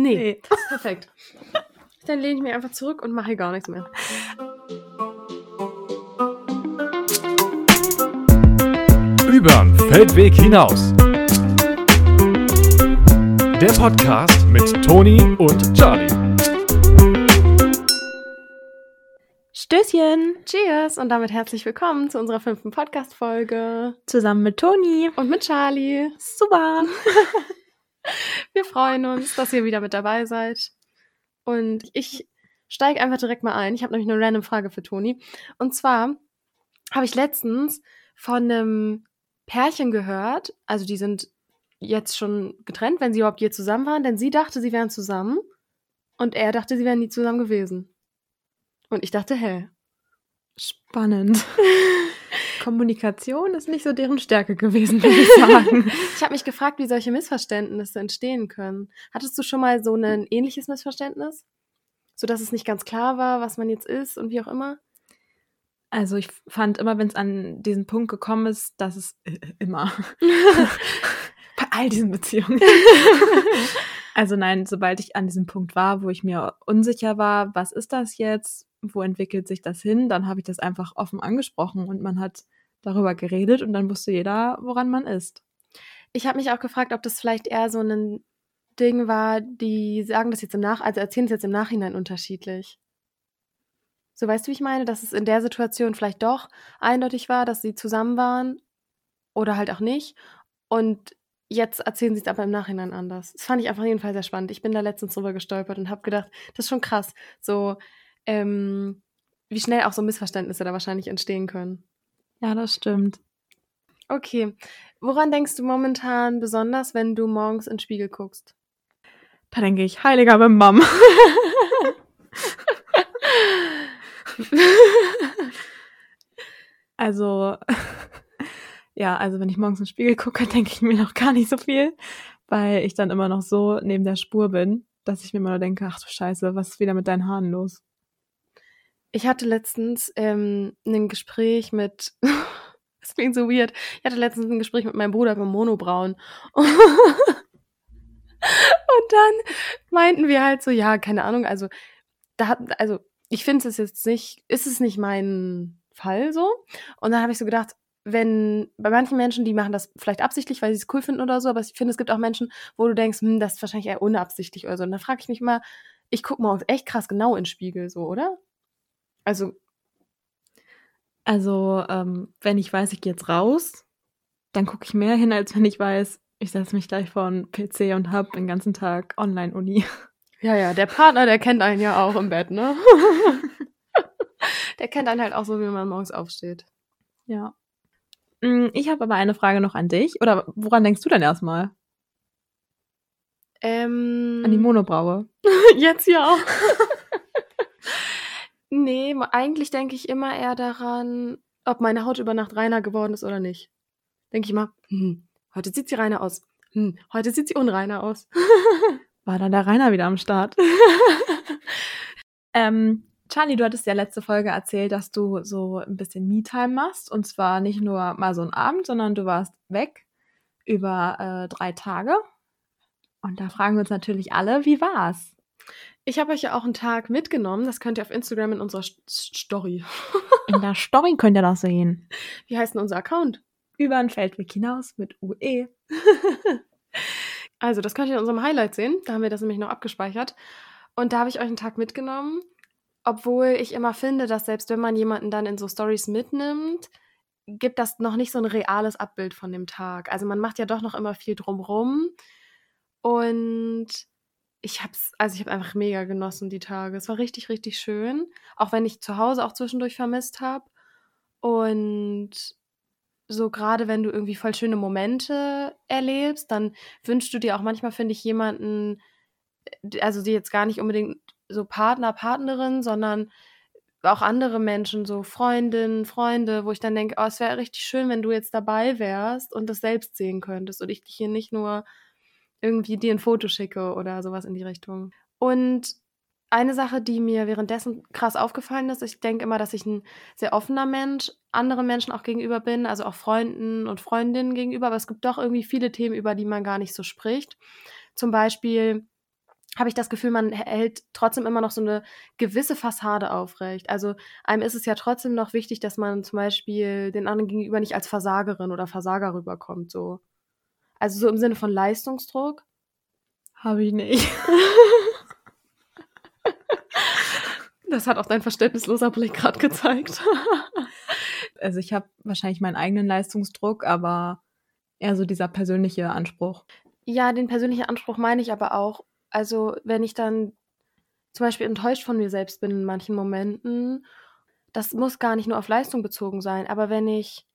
Nee. nee. Perfekt. Dann lehne ich mich einfach zurück und mache hier gar nichts mehr. Übern Feldweg hinaus. Der Podcast mit Toni und Charlie. Stößchen. Cheers und damit herzlich willkommen zu unserer fünften Podcast-Folge. Zusammen mit Toni. Und mit Charlie. Super. Wir freuen uns, dass ihr wieder mit dabei seid. Und ich steige einfach direkt mal ein. Ich habe nämlich eine random Frage für Toni. Und zwar habe ich letztens von einem Pärchen gehört, also die sind jetzt schon getrennt, wenn sie überhaupt je zusammen waren, denn sie dachte, sie wären zusammen und er dachte, sie wären nie zusammen gewesen. Und ich dachte, hä? Spannend. Kommunikation ist nicht so deren Stärke gewesen, würde ich sagen. ich habe mich gefragt, wie solche Missverständnisse entstehen können. Hattest du schon mal so ein ähnliches Missverständnis? So dass es nicht ganz klar war, was man jetzt ist und wie auch immer? Also ich fand immer, wenn es an diesen Punkt gekommen ist, dass es äh, immer bei all diesen Beziehungen. also nein, sobald ich an diesem Punkt war, wo ich mir unsicher war, was ist das jetzt, wo entwickelt sich das hin, dann habe ich das einfach offen angesprochen und man hat darüber geredet und dann wusste jeder, woran man ist. Ich habe mich auch gefragt, ob das vielleicht eher so ein Ding war, die sagen das jetzt im Nach, also erzählen es jetzt im Nachhinein unterschiedlich. So weißt du, wie ich meine, dass es in der Situation vielleicht doch eindeutig war, dass sie zusammen waren oder halt auch nicht. Und jetzt erzählen sie es aber im Nachhinein anders. Das fand ich einfach jedenfalls sehr spannend. Ich bin da letztens drüber gestolpert und habe gedacht, das ist schon krass, so ähm, wie schnell auch so Missverständnisse da wahrscheinlich entstehen können. Ja, das stimmt. Okay. Woran denkst du momentan besonders, wenn du morgens in den Spiegel guckst? Da denke ich, heiliger Bam. also, ja, also wenn ich morgens in den Spiegel gucke, denke ich mir noch gar nicht so viel, weil ich dann immer noch so neben der Spur bin, dass ich mir immer nur denke, ach du Scheiße, was ist wieder mit deinen Haaren los? Ich hatte letztens ähm, ein Gespräch mit, das klingt so weird, ich hatte letztens ein Gespräch mit meinem Bruder über Monobrauen. Und dann meinten wir halt so, ja, keine Ahnung, also da hat, also ich finde es jetzt nicht, ist es nicht mein Fall so. Und dann habe ich so gedacht, wenn bei manchen Menschen, die machen das vielleicht absichtlich, weil sie es cool finden oder so, aber ich finde, es gibt auch Menschen, wo du denkst, hm, das ist wahrscheinlich eher unabsichtlich oder so. Und dann frage ich mich mal, ich gucke morgens echt krass genau in den Spiegel, so, oder? Also. Also, ähm, wenn ich weiß, ich gehe jetzt raus, dann gucke ich mehr hin, als wenn ich weiß, ich setze mich gleich vor einen PC und habe den ganzen Tag Online-Uni. Ja, ja, der Partner, der kennt einen ja auch im Bett, ne? der kennt einen halt auch so, wie man morgens aufsteht. Ja. Mm, ich habe aber eine Frage noch an dich. Oder woran denkst du denn erstmal? Ähm, an die Monobraue. Jetzt ja. Nee, eigentlich denke ich immer eher daran, ob meine Haut über Nacht reiner geworden ist oder nicht. Denke ich immer, hm, Heute sieht sie reiner aus. Hm, heute sieht sie unreiner aus. War dann der Rainer wieder am Start. ähm, Charlie, du hattest ja letzte Folge erzählt, dass du so ein bisschen Me-Time machst. Und zwar nicht nur mal so einen Abend, sondern du warst weg über äh, drei Tage. Und da fragen wir uns natürlich alle, wie war's? Ich habe euch ja auch einen Tag mitgenommen. Das könnt ihr auf Instagram in unserer St Story. in der Story könnt ihr das sehen. Wie heißt denn unser Account? über einen Feldweg hinaus mit UE. also, das könnt ihr in unserem Highlight sehen. Da haben wir das nämlich noch abgespeichert. Und da habe ich euch einen Tag mitgenommen, obwohl ich immer finde, dass selbst wenn man jemanden dann in so Stories mitnimmt, gibt das noch nicht so ein reales Abbild von dem Tag. Also man macht ja doch noch immer viel drumrum. Und ich hab's, also ich habe einfach mega genossen die Tage. Es war richtig, richtig schön. Auch wenn ich zu Hause auch zwischendurch vermisst habe. Und so gerade wenn du irgendwie voll schöne Momente erlebst, dann wünschst du dir auch manchmal, finde ich, jemanden, also die jetzt gar nicht unbedingt so Partner, Partnerin, sondern auch andere Menschen, so Freundinnen, Freunde, wo ich dann denke, oh, es wäre richtig schön, wenn du jetzt dabei wärst und das selbst sehen könntest und ich dich hier nicht nur irgendwie dir ein Foto schicke oder sowas in die Richtung. Und eine Sache, die mir währenddessen krass aufgefallen ist, ich denke immer, dass ich ein sehr offener Mensch anderen Menschen auch gegenüber bin, also auch Freunden und Freundinnen gegenüber, aber es gibt doch irgendwie viele Themen, über die man gar nicht so spricht. Zum Beispiel habe ich das Gefühl, man hält trotzdem immer noch so eine gewisse Fassade aufrecht. Also einem ist es ja trotzdem noch wichtig, dass man zum Beispiel den anderen gegenüber nicht als Versagerin oder Versager rüberkommt. So. Also so im Sinne von Leistungsdruck. Habe ich nicht. Das hat auch dein verständnisloser Blick gerade gezeigt. also ich habe wahrscheinlich meinen eigenen Leistungsdruck, aber eher so dieser persönliche Anspruch. Ja, den persönlichen Anspruch meine ich aber auch. Also wenn ich dann zum Beispiel enttäuscht von mir selbst bin in manchen Momenten, das muss gar nicht nur auf Leistung bezogen sein, aber wenn ich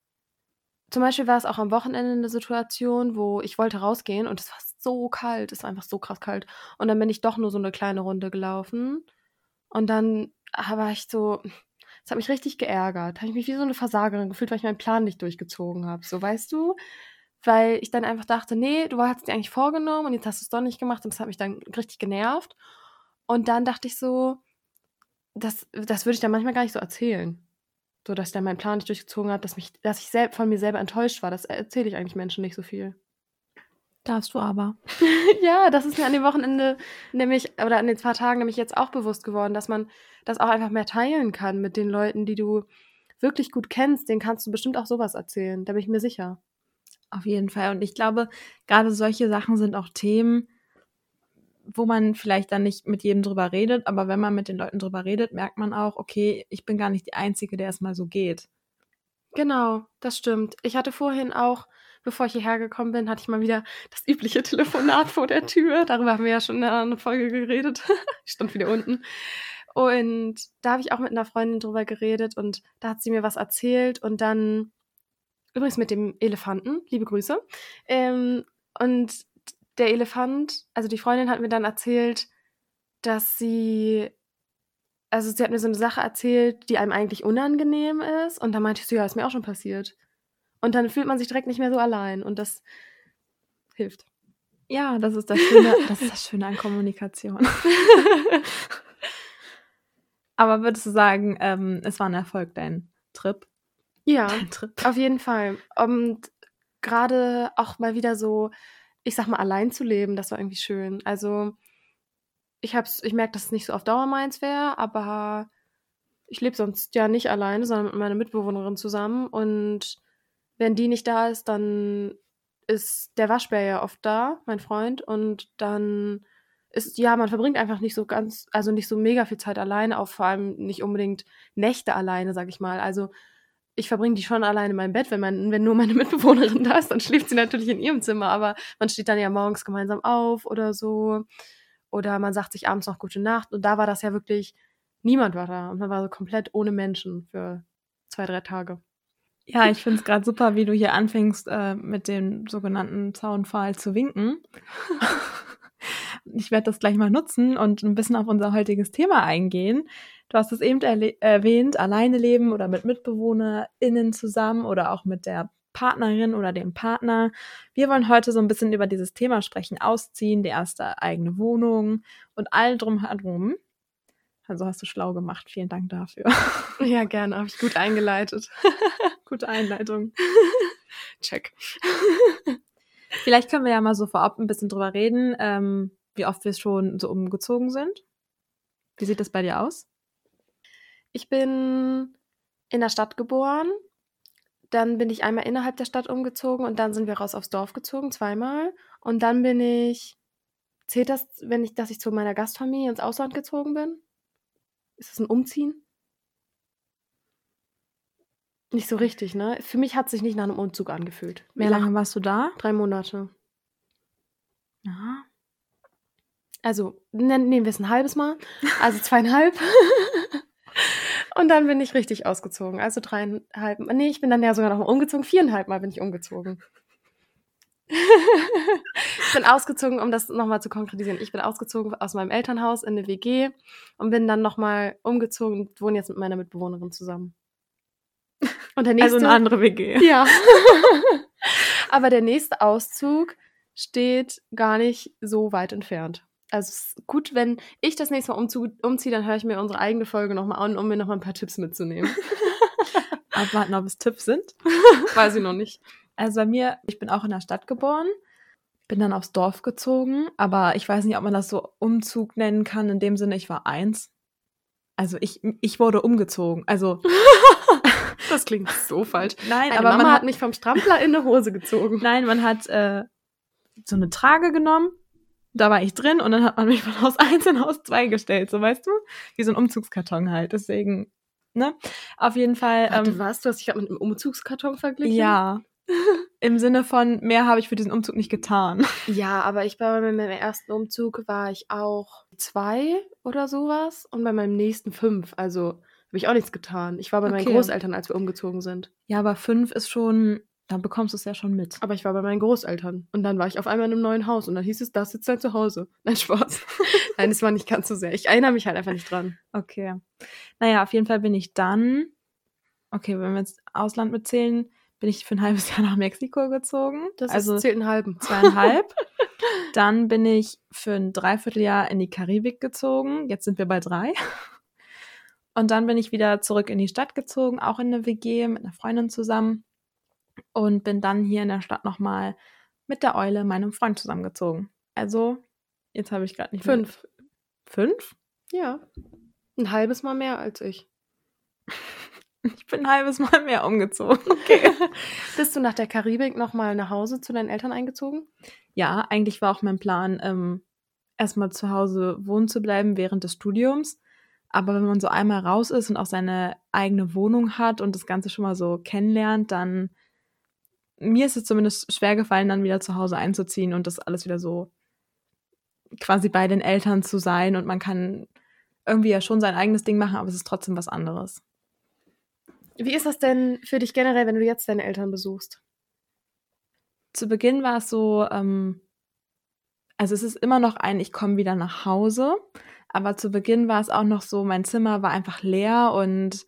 zum Beispiel war es auch am Wochenende eine Situation, wo ich wollte rausgehen und es war so kalt, es war einfach so krass kalt. Und dann bin ich doch nur so eine kleine Runde gelaufen. Und dann war ich so, es hat mich richtig geärgert. Habe ich mich wie so eine Versagerin gefühlt, weil ich meinen Plan nicht durchgezogen habe. So, weißt du? Weil ich dann einfach dachte, nee, du hast dir eigentlich vorgenommen und jetzt hast du es doch nicht gemacht und das hat mich dann richtig genervt. Und dann dachte ich so, das, das würde ich dann manchmal gar nicht so erzählen so dass ich dann meinen Plan nicht durchgezogen habe, dass, mich, dass ich selbst von mir selber enttäuscht war. Das erzähle ich eigentlich Menschen nicht so viel. Darfst du aber. ja, das ist mir an dem Wochenende nämlich, oder an den zwei Tagen nämlich jetzt auch bewusst geworden, dass man das auch einfach mehr teilen kann mit den Leuten, die du wirklich gut kennst. Denen kannst du bestimmt auch sowas erzählen. Da bin ich mir sicher. Auf jeden Fall. Und ich glaube, gerade solche Sachen sind auch Themen, wo man vielleicht dann nicht mit jedem drüber redet, aber wenn man mit den Leuten drüber redet, merkt man auch, okay, ich bin gar nicht die Einzige, der es mal so geht. Genau, das stimmt. Ich hatte vorhin auch, bevor ich hierher gekommen bin, hatte ich mal wieder das übliche Telefonat vor der Tür. Darüber haben wir ja schon in einer Folge geredet. ich stand wieder unten. Und da habe ich auch mit einer Freundin drüber geredet und da hat sie mir was erzählt und dann, übrigens mit dem Elefanten, liebe Grüße. Ähm, und der Elefant, also die Freundin hat mir dann erzählt, dass sie, also sie hat mir so eine Sache erzählt, die einem eigentlich unangenehm ist. Und dann meinte ich so, ja, ist mir auch schon passiert. Und dann fühlt man sich direkt nicht mehr so allein und das hilft. Ja, das ist das Schöne, das ist das Schöne an Kommunikation. Aber würdest du sagen, ähm, es war ein Erfolg, dein Trip? Ja, dein Trip. auf jeden Fall. Und gerade auch mal wieder so ich sag mal, allein zu leben, das war irgendwie schön. Also ich hab's, ich merke, dass es nicht so auf Dauer meins wäre, aber ich lebe sonst ja nicht alleine, sondern mit meiner Mitbewohnerin zusammen. Und wenn die nicht da ist, dann ist der Waschbär ja oft da, mein Freund. Und dann ist, ja, man verbringt einfach nicht so ganz, also nicht so mega viel Zeit alleine, auch vor allem nicht unbedingt Nächte alleine, sag ich mal. Also ich verbringe die schon alleine in meinem Bett. Wenn, man, wenn nur meine Mitbewohnerin da ist, dann schläft sie natürlich in ihrem Zimmer, aber man steht dann ja morgens gemeinsam auf oder so. Oder man sagt sich abends noch gute Nacht. Und da war das ja wirklich, niemand war da. Und man war so komplett ohne Menschen für zwei, drei Tage. Ja, ich finde es gerade super, wie du hier anfängst, äh, mit dem sogenannten Zaunpfahl zu winken. ich werde das gleich mal nutzen und ein bisschen auf unser heutiges Thema eingehen. Du hast es eben erwähnt, alleine leben oder mit MitbewohnerInnen zusammen oder auch mit der Partnerin oder dem Partner. Wir wollen heute so ein bisschen über dieses Thema sprechen. Ausziehen, die erste eigene Wohnung und all drumherum. Also hast du schlau gemacht. Vielen Dank dafür. Ja, gerne. Habe ich gut eingeleitet. Gute Einleitung. Check. Vielleicht können wir ja mal so vorab ein bisschen drüber reden, ähm, wie oft wir schon so umgezogen sind. Wie sieht das bei dir aus? Ich bin in der Stadt geboren. Dann bin ich einmal innerhalb der Stadt umgezogen und dann sind wir raus aufs Dorf gezogen, zweimal. Und dann bin ich, zählt das, wenn ich, dass ich zu meiner Gastfamilie ins Ausland gezogen bin? Ist das ein Umziehen? Nicht so richtig, ne? Für mich hat es sich nicht nach einem Umzug angefühlt. Wie lange warst du da? Drei Monate. Ja. Also, nehmen wir es ein halbes Mal. Also zweieinhalb. Und dann bin ich richtig ausgezogen. Also dreieinhalb. Nee, ich bin dann ja sogar noch mal umgezogen. Viereinhalb Mal bin ich umgezogen. ich bin ausgezogen, um das nochmal zu konkretisieren. Ich bin ausgezogen aus meinem Elternhaus in eine WG und bin dann nochmal umgezogen und wohne jetzt mit meiner Mitbewohnerin zusammen. Und der nächste, also eine andere WG. Ja. Aber der nächste Auszug steht gar nicht so weit entfernt also es ist gut, wenn ich das nächste Mal umziehe, dann höre ich mir unsere eigene Folge nochmal an, um mir nochmal ein paar Tipps mitzunehmen. Abwarten, ob es Tipps sind. Weiß ich noch nicht. Also bei mir, ich bin auch in der Stadt geboren. Bin dann aufs Dorf gezogen, aber ich weiß nicht, ob man das so Umzug nennen kann. In dem Sinne, ich war eins. Also ich, ich wurde umgezogen. Also Das klingt so falsch. nein, Meine aber Mama man hat hat mich vom Strampler in eine Hose gezogen. Nein, man hat äh, so eine Trage genommen, da war ich drin und dann hat man mich von Haus 1 in Haus 2 gestellt, so weißt du? Wie so ein Umzugskarton halt. Deswegen, ne? Auf jeden Fall. Warte, Ähm, was? Du hast dich gerade mit einem Umzugskarton verglichen? ja. Im Sinne von, mehr habe ich für diesen Umzug nicht getan. Ja, aber ich war bei meinem ersten Umzug war ich auch zwei oder sowas und bei meinem nächsten fünf. Also habe ich auch nichts getan. Ich war bei meinen Okay. Großeltern, als wir umgezogen sind. Ja, aber fünf ist schon, da bekommst du es ja schon mit. Aber ich war bei meinen Großeltern und dann war ich auf einmal in einem neuen Haus und dann hieß es, das ist dein Zuhause. Nein, Spaß. Nein, das war nicht ganz so sehr. Ich erinnere mich halt einfach nicht dran. Okay. Naja, auf jeden Fall bin ich dann, okay, wenn wir jetzt Ausland mitzählen, bin ich für ein halbes Jahr nach Mexiko gezogen. Das also ist, zählt einen halben. zweieinhalb. Dann bin ich für ein Dreivierteljahr in die Karibik gezogen. Jetzt sind wir bei drei. Und dann bin ich wieder zurück in die Stadt gezogen, auch in eine WG mit einer Freundin zusammen. Und bin dann hier in der Stadt nochmal mit der Eule, meinem Freund, zusammengezogen. Also, jetzt habe ich gerade nicht mehr- Fünf. Fünf? Ja. Ein halbes Mal mehr als ich. Ich bin ein halbes Mal mehr umgezogen. Okay. Bist du nach der Karibik nochmal nach Hause zu deinen Eltern eingezogen? Ja, eigentlich war auch mein Plan, ähm, erstmal zu Hause wohnen zu bleiben während des Studiums. Aber wenn man so einmal raus ist und auch seine eigene Wohnung hat und das Ganze schon mal so kennenlernt, dann mir ist es zumindest schwer gefallen, dann wieder zu Hause einzuziehen und das alles wieder so quasi bei den Eltern zu sein. Und man kann irgendwie ja schon sein eigenes Ding machen, aber es ist trotzdem was anderes. Wie ist das denn für dich generell, wenn du jetzt deine Eltern besuchst? zu Beginn war es so, ähm, also es ist immer noch ein, ich komme wieder nach Hause, aber zu Beginn war es auch noch so, mein Zimmer war einfach leer und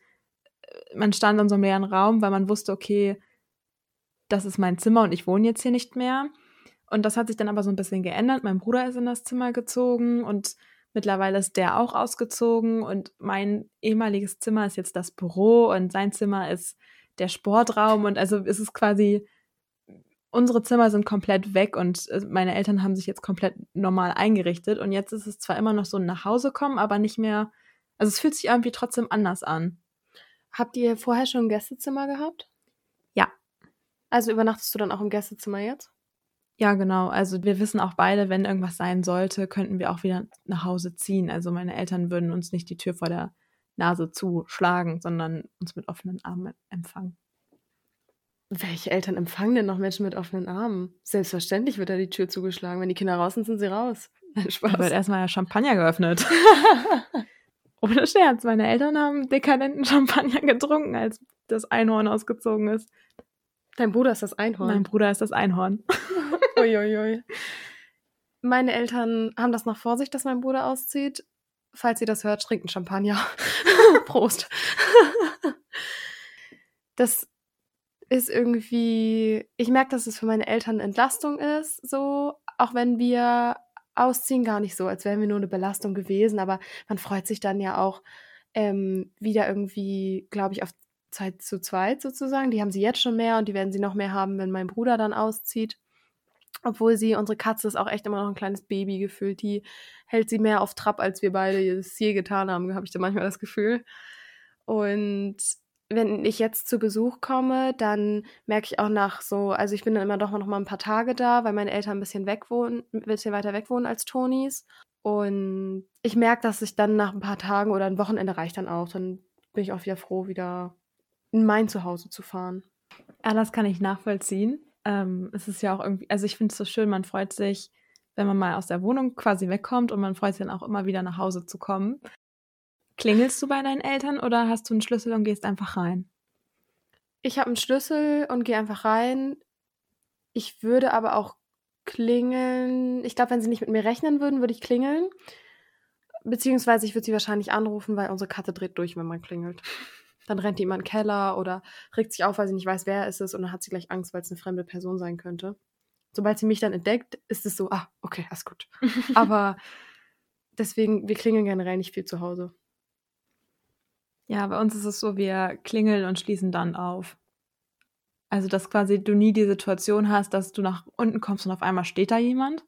äh, man stand in so einem leeren Raum, weil man wusste, okay, das ist mein Zimmer und ich wohne jetzt hier nicht mehr. Und das hat sich dann aber so ein bisschen geändert. Mein Bruder ist in das Zimmer gezogen und mittlerweile ist der auch ausgezogen und mein ehemaliges Zimmer ist jetzt das Büro und sein Zimmer ist der Sportraum und also es ist quasi unsere Zimmer sind komplett weg und äh, meine Eltern haben sich jetzt komplett normal eingerichtet und jetzt ist es zwar immer noch so ein Nachhausekommen, aber nicht mehr, also es fühlt sich irgendwie trotzdem anders an. Habt ihr vorher schon ein Gästezimmer gehabt? Also übernachtest du dann auch im Gästezimmer jetzt? Ja, genau. Also wir wissen auch beide, wenn irgendwas sein sollte, könnten wir auch wieder nach Hause ziehen. Also meine Eltern würden uns nicht die Tür vor der Nase zuschlagen, sondern uns mit offenen Armen empfangen. Welche Eltern empfangen denn noch Menschen mit offenen Armen? Selbstverständlich wird da die Tür zugeschlagen. Wenn die Kinder raus sind, sind sie raus. Nein, Da Spaß. wird erstmal Champagner geöffnet. Ohne Scherz, meine Eltern haben dekadenten Champagner getrunken, als das Einhorn ausgezogen ist. Dein Bruder ist das Mein Einhorn. Bruder ist das Einhorn. Uiuiui. Meine Eltern haben das noch vor sich, dass mein Bruder auszieht. Falls ihr das hört, trinkt einen Champagner. Prost. das ist irgendwie, ich merke, dass es für meine Eltern Entlastung ist, so, auch wenn wir ausziehen, gar nicht so, als wären wir nur eine Belastung gewesen, aber man freut sich dann ja auch ähm, wieder irgendwie, glaube ich, auf Zeit zu zweit sozusagen. Die haben sie jetzt schon mehr und die werden sie noch mehr haben, wenn mein Bruder dann auszieht. Obwohl sie, unsere Katze ist auch echt immer noch ein kleines Baby gefühlt. Die hält sie mehr auf Trab, als wir beide es je getan haben, habe ich da manchmal das Gefühl. Und wenn ich jetzt zu Besuch komme, dann merke ich auch nach so, also ich bin dann immer doch noch mal ein paar Tage da, weil meine Eltern ein bisschen weg wohnen, ein bisschen weiter weg wohnen als Tonis. Und ich merke, dass ich dann nach ein paar Tagen oder ein Wochenende reicht dann auch. Dann bin ich auch wieder froh, wieder in mein Zuhause zu fahren. Ja, das kann ich nachvollziehen. Ähm, es ist ja auch irgendwie, also ich finde es so schön, man freut sich, wenn man mal aus der Wohnung quasi wegkommt und man freut sich dann auch immer wieder nach Hause zu kommen. Klingelst du bei deinen Eltern oder hast du einen Schlüssel und gehst einfach rein? Ich habe einen Schlüssel und gehe einfach rein. Ich würde aber auch klingeln. Ich glaube, wenn sie nicht mit mir rechnen würden, würde ich klingeln. Beziehungsweise ich würde sie wahrscheinlich anrufen, weil unsere Katze dreht durch, wenn man klingelt. Dann rennt die immer in den Keller oder regt sich auf, weil sie nicht weiß, wer es ist und dann hat sie gleich Angst, weil es eine fremde Person sein könnte. Sobald sie mich dann entdeckt, ist es so, ah, okay, alles gut. Aber deswegen, wir klingeln generell nicht viel zu Hause. Ja, bei uns ist es so, wir klingeln und schließen dann auf. Also, dass quasi du nie die Situation hast, dass du nach unten kommst und auf einmal steht da jemand,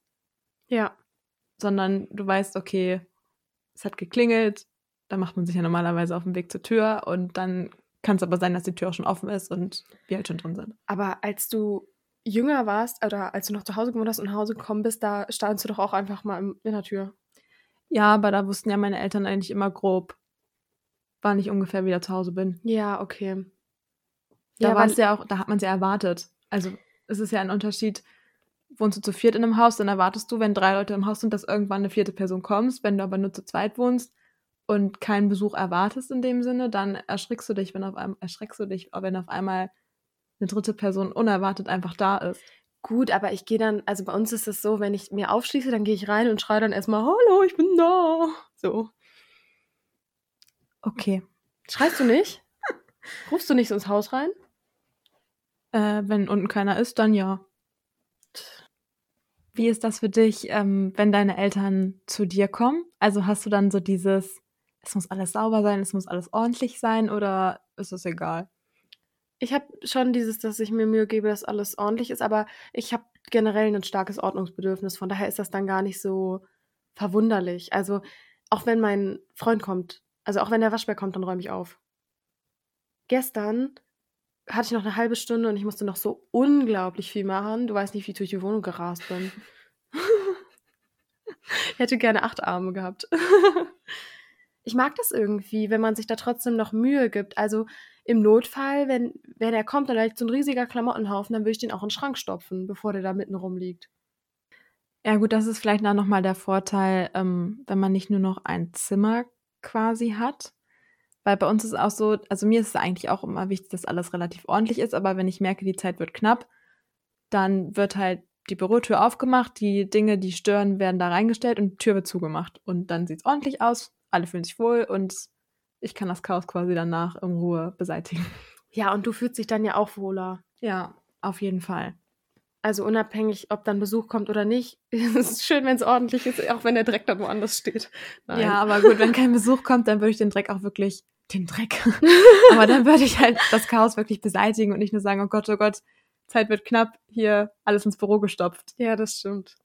Ja. sondern du weißt, okay, es hat geklingelt, da macht man sich ja normalerweise auf den Weg zur Tür und dann kann es aber sein, dass die Tür auch schon offen ist und wir halt schon drin sind. Aber als du jünger warst oder als du noch zu Hause gewohnt hast und nach Hause gekommen bist, da standst du doch auch einfach mal in der Tür. Ja, aber da wussten ja meine Eltern eigentlich immer grob, wann ich ungefähr wieder zu Hause bin. Ja, okay. Da Ja, war es ja auch, da hat man es ja erwartet. Also es ist ja ein Unterschied, wohnst du zu viert in einem Haus, dann erwartest du, wenn drei Leute im Haus sind, dass irgendwann eine vierte Person kommt. Wenn du aber nur zu zweit wohnst und keinen Besuch erwartest in dem Sinne, dann erschrickst du dich, wenn auf einmal erschreckst du dich, wenn auf einmal eine dritte Person unerwartet einfach da ist. Gut, aber ich gehe dann, also bei uns ist es so, wenn ich mir aufschließe, dann gehe ich rein und schreie dann erstmal, hallo, ich bin da. So. Okay. Schreist du nicht? Rufst du nicht ins Haus rein? Äh, wenn unten keiner ist, dann ja. Wie ist das für dich, ähm, wenn deine Eltern zu dir kommen? Also hast du dann so dieses, es muss alles sauber sein, es muss alles ordentlich sein oder ist es egal? Ich habe schon dieses, dass ich mir Mühe gebe, dass alles ordentlich ist, aber ich habe generell ein starkes Ordnungsbedürfnis. Von daher ist das dann gar nicht so verwunderlich. Also auch wenn mein Freund kommt, also auch wenn der Waschbär kommt, dann räume ich auf. Gestern hatte ich noch eine halbe Stunde und ich musste noch so unglaublich viel machen. Du weißt nicht, wie ich durch die Wohnung gerast bin. ich hätte gerne acht Arme gehabt. Ich mag das irgendwie, wenn man sich da trotzdem noch Mühe gibt. Also im Notfall, wenn, wenn er kommt, dann liegt so ein riesiger Klamottenhaufen, dann würde ich den auch in den Schrank stopfen, bevor der da mitten rumliegt. Ja gut, das ist vielleicht dann nochmal der Vorteil, ähm, wenn man nicht nur noch ein Zimmer quasi hat. Weil bei uns ist auch so, also mir ist es eigentlich auch immer wichtig, dass alles relativ ordentlich ist, aber wenn ich merke, die Zeit wird knapp, dann wird halt die Bürotür aufgemacht, die Dinge, die stören, werden da reingestellt und die Tür wird zugemacht. Und dann sieht es ordentlich aus, alle fühlen sich wohl und ich kann das Chaos quasi danach in Ruhe beseitigen. Ja, und du fühlst dich dann ja auch wohler. Ja, auf jeden Fall. Also unabhängig, ob dann Besuch kommt oder nicht. Es ist schön, wenn es ordentlich ist, auch wenn der Dreck dann woanders steht. Nein. Ja, aber gut, wenn kein Besuch kommt, dann würde ich den Dreck auch wirklich, den Dreck. aber dann würde ich halt das Chaos wirklich beseitigen und nicht nur sagen, oh Gott, oh Gott, Zeit wird knapp, hier alles ins Büro gestopft. Ja, das stimmt.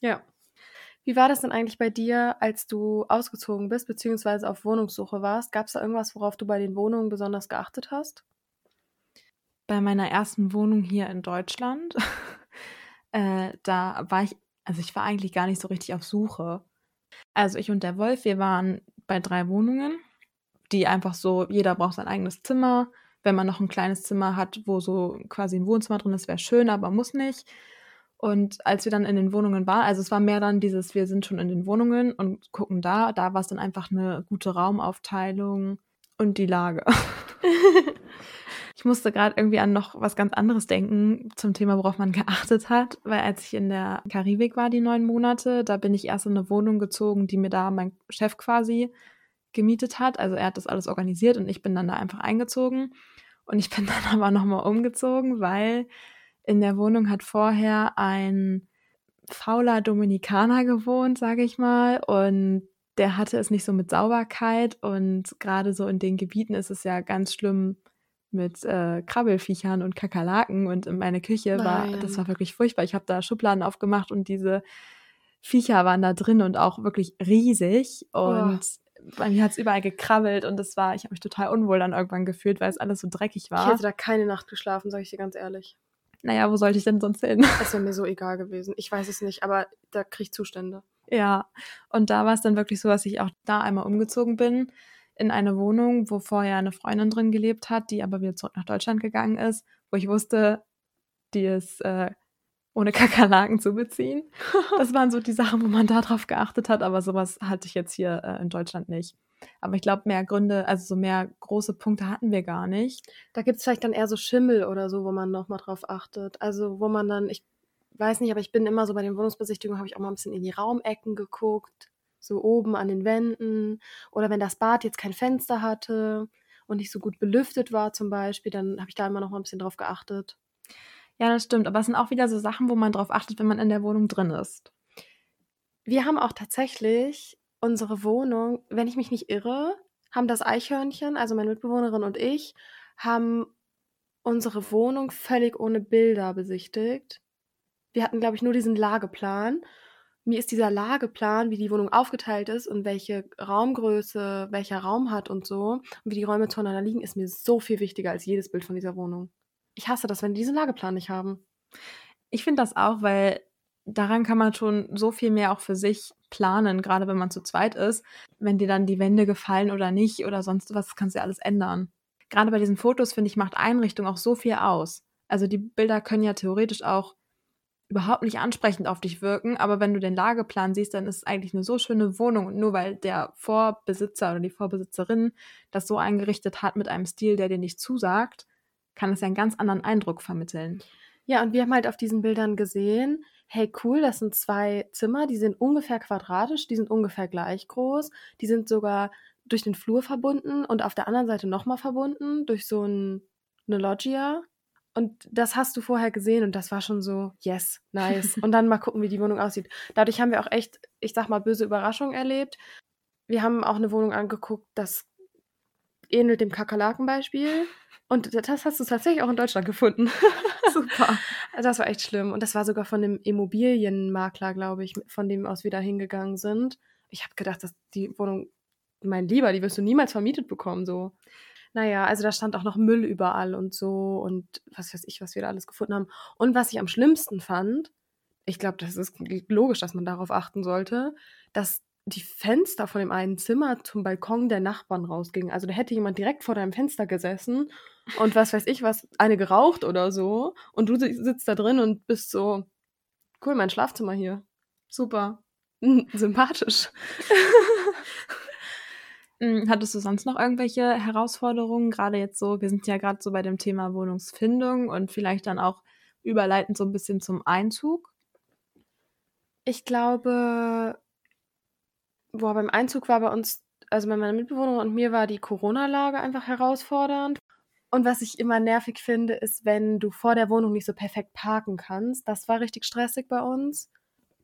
Ja. Wie war das denn eigentlich bei dir, als du ausgezogen bist, beziehungsweise auf Wohnungssuche warst? Gab es da irgendwas, worauf du bei den Wohnungen besonders geachtet hast? Bei meiner ersten Wohnung hier in Deutschland, äh, da war ich, also ich war eigentlich gar nicht so richtig auf Suche. Also ich und der Wolf, wir waren bei drei Wohnungen, die einfach so, jeder braucht sein eigenes Zimmer. Wenn man noch ein kleines Zimmer hat, wo so quasi ein Wohnzimmer drin ist, wäre schön, aber muss nicht. Und als wir dann in den Wohnungen waren, also es war mehr dann dieses, wir sind schon in den Wohnungen und gucken da, da war es dann einfach eine gute Raumaufteilung und die Lage. ich musste gerade irgendwie an noch was ganz anderes denken zum Thema, worauf man geachtet hat, weil als ich in der Karibik war, die neun Monate, da bin ich erst in eine Wohnung gezogen, die mir da mein Chef quasi gemietet hat. Also er hat das alles organisiert und ich bin dann da einfach eingezogen. Und ich bin dann aber nochmal umgezogen, weil in der Wohnung hat vorher ein fauler Dominikaner gewohnt, sage ich mal. Und der hatte es nicht so mit Sauberkeit. Und gerade so in den Gebieten ist es ja ganz schlimm mit äh, Krabbelfiechern und Kakerlaken. Und in meine Küche war, Nein. das war wirklich furchtbar. Ich habe da Schubladen aufgemacht und diese Viecher waren da drin und auch wirklich riesig. Und bei mir hat es überall gekrabbelt und das war, ich habe mich total unwohl dann irgendwann gefühlt, weil es alles so dreckig Ich war. hätte da keine Nacht geschlafen, sage ich dir ganz ehrlich. Naja, wo sollte ich denn sonst hin? Das wäre mir so egal gewesen. Ich weiß es nicht, aber da kriege ich Zustände. Ja, und da war es dann wirklich so, dass ich auch da einmal umgezogen bin in eine Wohnung, wo vorher eine Freundin drin gelebt hat, die aber wieder zurück nach Deutschland gegangen ist, wo ich wusste, die ist äh, ohne Kakerlaken zu beziehen. Das waren so die Sachen, wo man da drauf geachtet hat, aber sowas hatte ich jetzt hier äh, in Deutschland nicht. Aber ich glaube, mehr Gründe, also so mehr große Punkte hatten wir gar nicht. Da gibt es vielleicht dann eher so Schimmel oder so, wo man nochmal drauf achtet. Also wo man dann, ich weiß nicht, aber ich bin immer so bei den Wohnungsbesichtigungen, habe ich auch mal ein bisschen in die Raumecken geguckt. So oben an den Wänden. Oder wenn das Bad jetzt kein Fenster hatte und nicht so gut belüftet war zum Beispiel, dann habe ich da immer noch mal ein bisschen drauf geachtet. Ja, das stimmt. Aber es sind auch wieder so Sachen, wo man drauf achtet, wenn man in der Wohnung drin ist. Wir haben auch tatsächlich unsere Wohnung, wenn ich mich nicht irre, haben das Eichhörnchen, also meine Mitbewohnerin und ich, haben unsere Wohnung völlig ohne Bilder besichtigt. Wir hatten, glaube ich, nur diesen Lageplan. Mir ist dieser Lageplan, wie die Wohnung aufgeteilt ist und welche Raumgröße welcher Raum hat und so, und wie die Räume zueinander liegen, ist mir so viel wichtiger als jedes Bild von dieser Wohnung. Ich hasse das, wenn die diesen Lageplan nicht haben. Ich finde das auch, weil daran kann man schon so viel mehr auch für sich planen, gerade wenn man zu zweit ist. Wenn dir dann die Wände gefallen oder nicht oder sonst was, kannst du ja alles ändern. Gerade bei diesen Fotos, finde ich, macht Einrichtung auch so viel aus. Also die Bilder können ja theoretisch auch überhaupt nicht ansprechend auf dich wirken, aber wenn du den Lageplan siehst, dann ist es eigentlich eine so schöne Wohnung und nur weil der Vorbesitzer oder die Vorbesitzerin das so eingerichtet hat mit einem Stil, der dir nicht zusagt, kann es ja einen ganz anderen Eindruck vermitteln. Ja, und wir haben halt auf diesen Bildern gesehen, hey cool, das sind zwei Zimmer, die sind ungefähr quadratisch, die sind ungefähr gleich groß, die sind sogar durch den Flur verbunden und auf der anderen Seite nochmal verbunden durch so ein, eine Loggia. Und das hast du vorher gesehen und das war schon so, yes, nice. Und dann mal gucken, wie die Wohnung aussieht. Dadurch haben wir auch echt, ich sag mal, böse Überraschungen erlebt. Wir haben auch eine Wohnung angeguckt, das ähnelt dem Kakerlakenbeispiel. Und das hast du tatsächlich auch in Deutschland gefunden. Super. Das war echt schlimm. Und das war sogar von dem Immobilienmakler, glaube ich, von dem aus wir da hingegangen sind. Ich habe gedacht, dass die Wohnung, mein Lieber, die wirst du niemals vermietet bekommen, so. Naja, also da stand auch noch Müll überall und so und was weiß ich, was wir da alles gefunden haben. Und was ich am schlimmsten fand, ich glaube, das ist logisch, dass man darauf achten sollte, dass die Fenster von dem einen Zimmer zum Balkon der Nachbarn rausgingen. Also da hätte jemand direkt vor deinem Fenster gesessen und was weiß ich was, eine geraucht oder so. Und du sitzt da drin und bist so, cool, mein Schlafzimmer hier. Super. Sympathisch. Hm, hattest du sonst noch irgendwelche Herausforderungen? Gerade jetzt so, wir sind ja gerade so bei dem Thema Wohnungsfindung und vielleicht dann auch überleitend so ein bisschen zum Einzug. Ich glaube, boah, beim Einzug war bei uns, also bei meiner Mitbewohnerin und mir war die Corona-Lage einfach herausfordernd. Und was ich immer nervig finde, ist, wenn du vor der Wohnung nicht so perfekt parken kannst. Das war richtig stressig bei uns.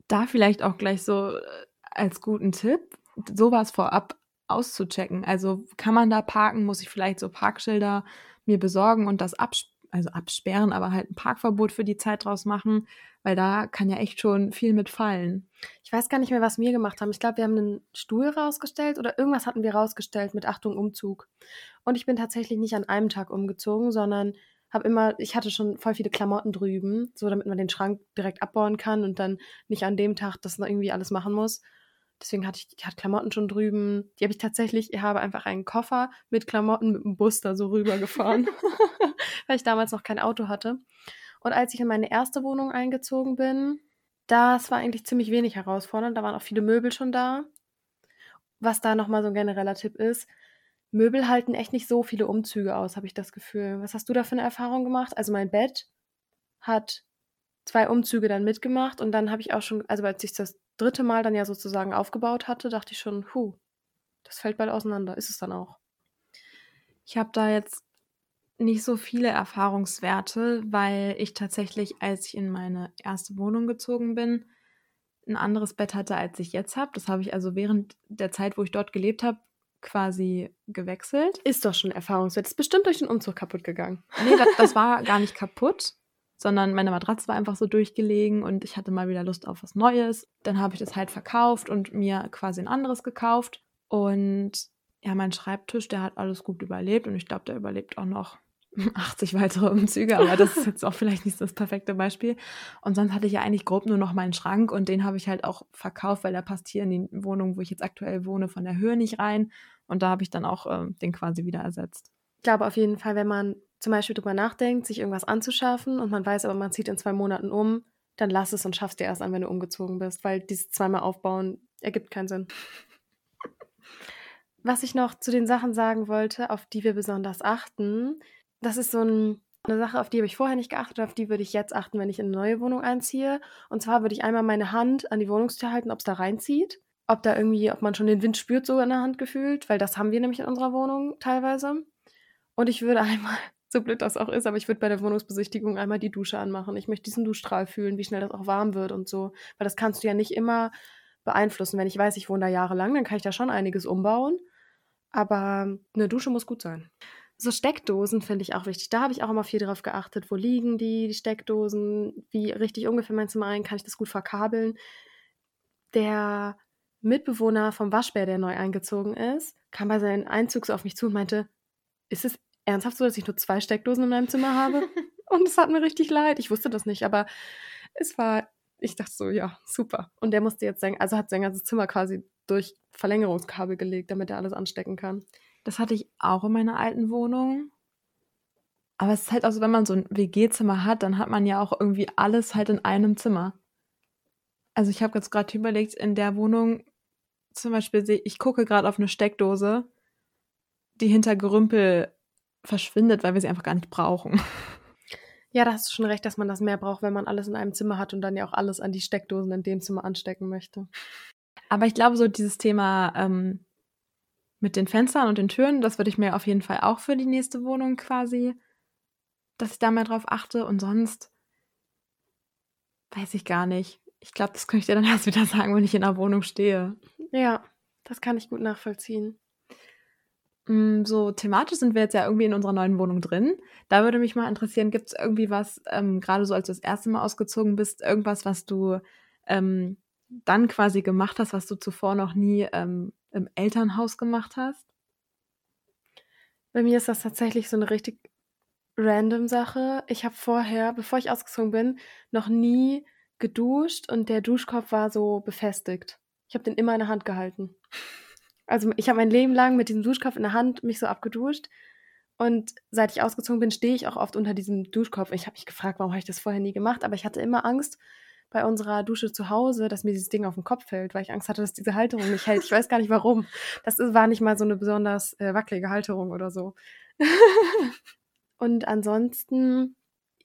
Da vielleicht auch gleich so äh, als guten Tipp, sowas vorab auszuchecken. Also kann man da parken, muss ich vielleicht so Parkschilder mir besorgen und das absperren also absperren, aber halt ein Parkverbot für die Zeit draus machen, weil da kann ja echt schon viel mit fallen. Ich weiß gar nicht mehr, was wir gemacht haben. Ich glaube, wir haben einen Stuhl rausgestellt oder irgendwas hatten wir rausgestellt mit Achtung Umzug. Und ich bin tatsächlich nicht an einem Tag umgezogen, sondern habe immer, ich hatte schon voll viele Klamotten drüben, so damit man den Schrank direkt abbauen kann und dann nicht an dem Tag das irgendwie alles machen muss. Deswegen hatte ich, ich hatte Klamotten schon drüben. Die habe ich tatsächlich, ich habe einfach einen Koffer mit Klamotten mit dem Bus da so rübergefahren, weil ich damals noch kein Auto hatte. Und als ich in meine erste Wohnung eingezogen bin, das war eigentlich ziemlich wenig herausfordernd. Da waren auch viele Möbel schon da. Was da nochmal so ein genereller Tipp ist, Möbel halten echt nicht so viele Umzüge aus, habe ich das Gefühl. Was hast du da für eine Erfahrung gemacht? Also mein Bett hat zwei Umzüge dann mitgemacht und dann habe ich auch schon, also als ich das dritte Mal dann ja sozusagen aufgebaut hatte, dachte ich schon, hu, das fällt bald auseinander. Ist es dann auch. Ich habe da jetzt nicht so viele Erfahrungswerte, weil ich tatsächlich, als ich in meine erste Wohnung gezogen bin, ein anderes Bett hatte, als ich jetzt habe. Das habe ich also während der Zeit, wo ich dort gelebt habe, quasi gewechselt. Ist doch schon Erfahrungswert. Ist bestimmt durch den Umzug kaputt gegangen. Nee, das, das war gar nicht kaputt sondern meine Matratze war einfach so durchgelegen und ich hatte mal wieder Lust auf was Neues. Dann habe ich das halt verkauft und mir quasi ein anderes gekauft. Und ja, mein Schreibtisch, der hat alles gut überlebt und ich glaube, der überlebt auch noch 80 weitere Umzüge, aber das ist jetzt auch vielleicht nicht das perfekte Beispiel. Und sonst hatte ich ja eigentlich grob nur noch meinen Schrank und den habe ich halt auch verkauft, weil der passt hier in die Wohnung, wo ich jetzt aktuell wohne, von der Höhe nicht rein. Und da habe ich dann auch äh, den quasi wieder ersetzt. Ich glaube auf jeden Fall, wenn man zum Beispiel drüber nachdenkt, sich irgendwas anzuschaffen und man weiß aber, man zieht in zwei Monaten um, dann lass es und schaffst dir erst an, wenn du umgezogen bist, weil dieses zweimal aufbauen ergibt keinen Sinn. Was ich noch zu den Sachen sagen wollte, auf die wir besonders achten, das ist so ein, eine Sache, auf die habe ich vorher nicht geachtet, auf die würde ich jetzt achten, wenn ich in eine neue Wohnung einziehe. Und zwar würde ich einmal meine Hand an die Wohnungstür halten, ob es da reinzieht. Ob da irgendwie, ob man schon den Wind spürt, so in der Hand gefühlt, weil das haben wir nämlich in unserer Wohnung teilweise. Und ich würde einmal so blöd das auch ist, aber ich würde bei der Wohnungsbesichtigung einmal die Dusche anmachen. Ich möchte diesen Duschstrahl fühlen, wie schnell das auch warm wird und so. Weil das kannst du ja nicht immer beeinflussen. Wenn ich weiß, ich wohne da jahrelang, dann kann ich da schon einiges umbauen. Aber eine Dusche muss gut sein. so Steckdosen finde ich auch wichtig. Da habe ich auch immer viel drauf geachtet. Wo liegen die, die Steckdosen? Wie richtig ungefähr mein Zimmer ein? Kann ich das gut verkabeln? Der Mitbewohner vom Waschbär, der neu eingezogen ist, kam bei seinem Einzug so auf mich zu und meinte, ist es ernsthaft so, dass ich nur zwei Steckdosen in meinem Zimmer habe? und es hat mir richtig leid. Ich wusste das nicht, aber es war, ich dachte so, ja, super. Und der musste jetzt sein, also hat sein ganzes Zimmer quasi durch Verlängerungskabel gelegt, damit er alles anstecken kann. Das hatte ich auch in meiner alten Wohnung. Aber es ist halt auch so, wenn man so ein WG-Zimmer hat, dann hat man ja auch irgendwie alles halt in einem Zimmer. Also ich habe jetzt gerade überlegt, in der Wohnung zum Beispiel sehe ich gucke gerade auf eine Steckdose, die hinter Gerümpel verschwindet, weil wir sie einfach gar nicht brauchen. Ja, da hast du schon recht, dass man das mehr braucht, wenn man alles in einem Zimmer hat und dann ja auch alles an die Steckdosen in dem Zimmer anstecken möchte. Aber ich glaube, so dieses Thema ähm, mit den Fenstern und den Türen, das würde ich mir auf jeden Fall auch für die nächste Wohnung quasi, dass ich da mal drauf achte. Und sonst weiß ich gar nicht. Ich glaube, das könnte ich dir dann erst wieder sagen, wenn ich in einer Wohnung stehe. Ja, das kann ich gut nachvollziehen. Mm, so thematisch sind wir jetzt ja irgendwie in unserer neuen Wohnung drin. Da würde mich mal interessieren, gibt es irgendwie was, ähm, gerade so als du das erste Mal ausgezogen bist, irgendwas, was du ähm, dann quasi gemacht hast, was du zuvor noch nie ähm, im Elternhaus gemacht hast? Bei mir ist das tatsächlich so eine richtig random Sache. Ich habe vorher, bevor ich ausgezogen bin, noch nie geduscht und der Duschkopf war so befestigt. Ich habe den immer in der Hand gehalten. Also ich habe mein Leben lang mit diesem Duschkopf in der Hand mich so abgeduscht. Und seit ich ausgezogen bin, stehe ich auch oft unter diesem Duschkopf. Ich habe mich gefragt, warum habe ich das vorher nie gemacht, aber ich hatte immer Angst bei unserer Dusche zu Hause, dass mir dieses Ding auf den Kopf fällt, weil ich Angst hatte, dass diese Halterung nicht hält. Ich weiß gar nicht warum. Das war nicht mal so eine besonders äh, wackelige Halterung oder so. Und ansonsten,